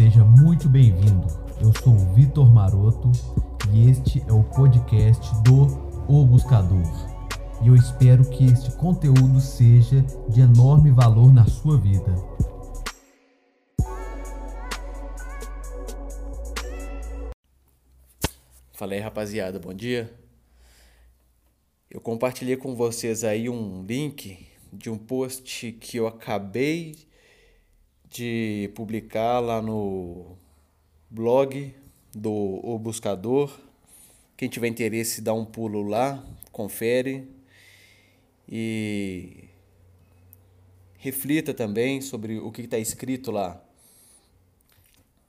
Seja muito bem-vindo. Eu sou o Vitor Maroto e este é o podcast do O Buscador. E eu espero que este conteúdo seja de enorme valor na sua vida. Fala aí, rapaziada, bom dia. Eu compartilhei com vocês aí um link de um post que eu acabei de publicar lá no blog do O Buscador. Quem tiver interesse, dá um pulo lá, confere e reflita também sobre o que está escrito lá.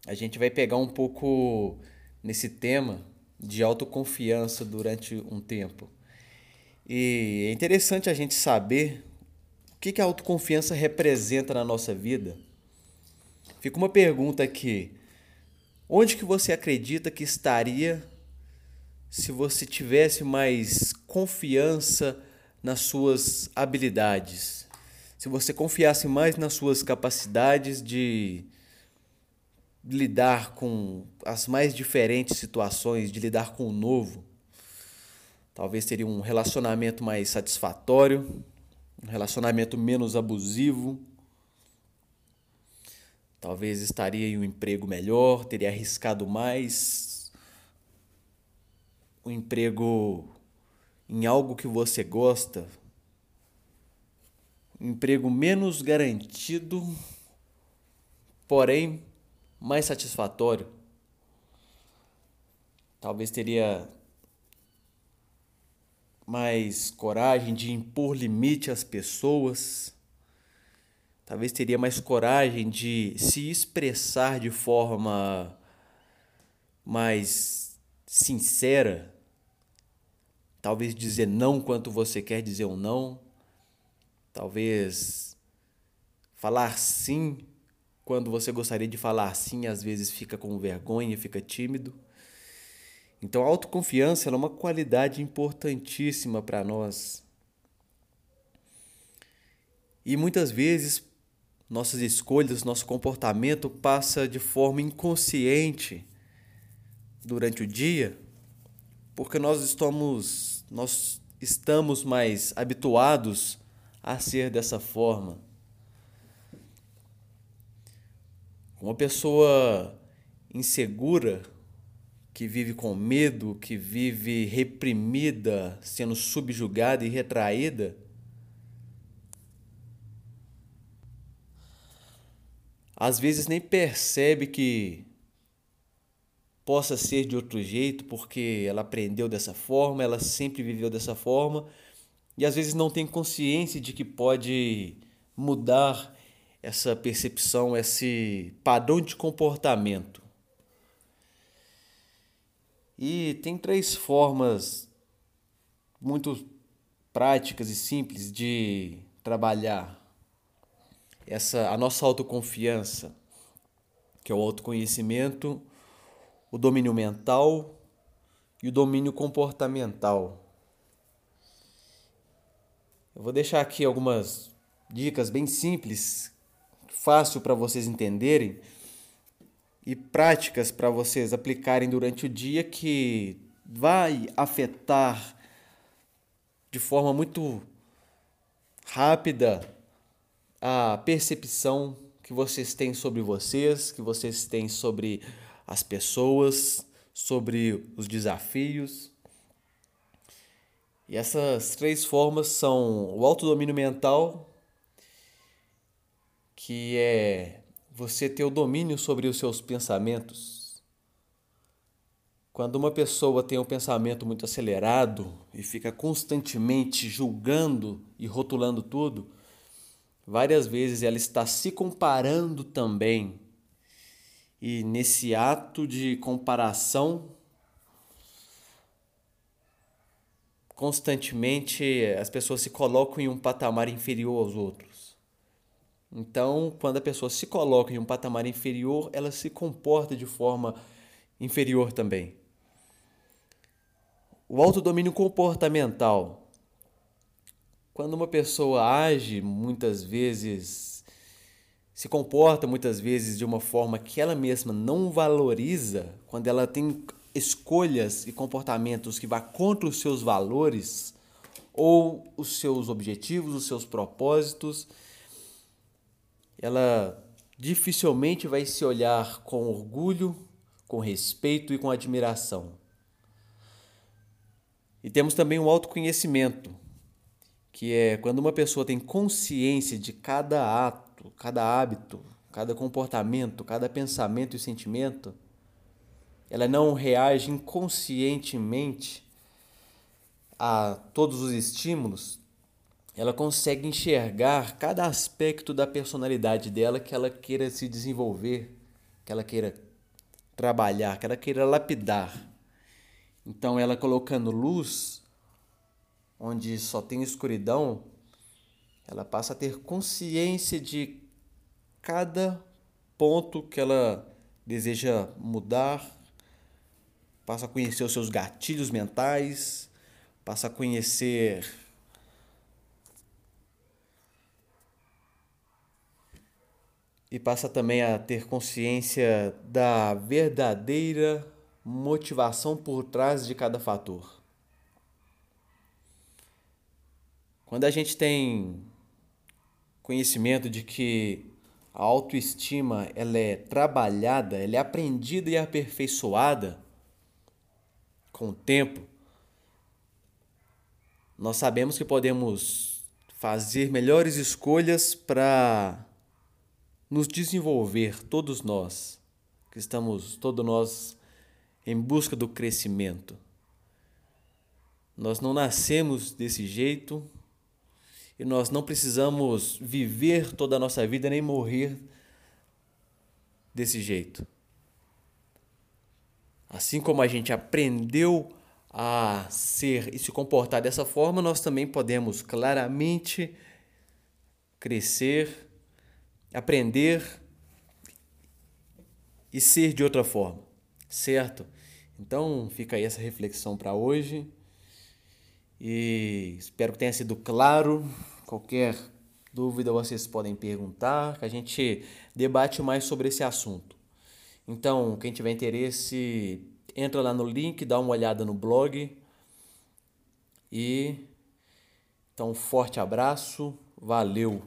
A gente vai pegar um pouco nesse tema de autoconfiança durante um tempo. E é interessante a gente saber o que, que a autoconfiança representa na nossa vida. Fica uma pergunta aqui. Onde que você acredita que estaria se você tivesse mais confiança nas suas habilidades? Se você confiasse mais nas suas capacidades de lidar com as mais diferentes situações, de lidar com o novo. Talvez teria um relacionamento mais satisfatório, um relacionamento menos abusivo. Talvez estaria em um emprego melhor, teria arriscado mais. Um emprego em algo que você gosta. Um emprego menos garantido, porém mais satisfatório. Talvez teria mais coragem de impor limite às pessoas. Talvez teria mais coragem de se expressar de forma mais sincera. Talvez dizer não quanto você quer dizer um não. Talvez falar sim quando você gostaria de falar sim, às vezes fica com vergonha, fica tímido. Então, a autoconfiança é uma qualidade importantíssima para nós. E muitas vezes nossas escolhas, nosso comportamento passa de forma inconsciente durante o dia, porque nós estamos nós estamos mais habituados a ser dessa forma. Uma pessoa insegura, que vive com medo, que vive reprimida, sendo subjugada e retraída, às vezes nem percebe que possa ser de outro jeito, porque ela aprendeu dessa forma, ela sempre viveu dessa forma, e às vezes não tem consciência de que pode mudar essa percepção, esse padrão de comportamento. E tem três formas muito práticas e simples de trabalhar essa a nossa autoconfiança, que é o autoconhecimento, o domínio mental e o domínio comportamental. Eu vou deixar aqui algumas dicas bem simples fácil para vocês entenderem e práticas para vocês aplicarem durante o dia que vai afetar de forma muito rápida a percepção que vocês têm sobre vocês, que vocês têm sobre as pessoas, sobre os desafios. E essas três formas são o autodomínio mental, que é você ter o domínio sobre os seus pensamentos. Quando uma pessoa tem um pensamento muito acelerado e fica constantemente julgando e rotulando tudo, várias vezes ela está se comparando também. E nesse ato de comparação, constantemente as pessoas se colocam em um patamar inferior aos outros. Então, quando a pessoa se coloca em um patamar inferior, ela se comporta de forma inferior também. O autodomínio comportamental. Quando uma pessoa age muitas vezes se comporta muitas vezes de uma forma que ela mesma não valoriza, quando ela tem escolhas e comportamentos que vá contra os seus valores ou os seus objetivos, os seus propósitos, ela dificilmente vai se olhar com orgulho, com respeito e com admiração. E temos também o autoconhecimento, que é quando uma pessoa tem consciência de cada ato, cada hábito, cada comportamento, cada pensamento e sentimento, ela não reage inconscientemente a todos os estímulos, ela consegue enxergar cada aspecto da personalidade dela que ela queira se desenvolver, que ela queira trabalhar, que ela queira lapidar. Então, ela colocando luz onde só tem escuridão, ela passa a ter consciência de cada ponto que ela deseja mudar, passa a conhecer os seus gatilhos mentais, passa a conhecer e passa também a ter consciência da verdadeira motivação por trás de cada fator. Quando a gente tem conhecimento de que a autoestima ela é trabalhada, ela é aprendida e aperfeiçoada com o tempo, nós sabemos que podemos fazer melhores escolhas para nos desenvolver, todos nós, que estamos, todos nós, em busca do crescimento. Nós não nascemos desse jeito, e nós não precisamos viver toda a nossa vida nem morrer desse jeito. Assim como a gente aprendeu a ser e se comportar dessa forma, nós também podemos claramente crescer, aprender e ser de outra forma, certo? Então fica aí essa reflexão para hoje e espero que tenha sido claro. Qualquer dúvida vocês podem perguntar, que a gente debate mais sobre esse assunto. Então, quem tiver interesse, entra lá no link, dá uma olhada no blog. E então, um forte abraço, valeu!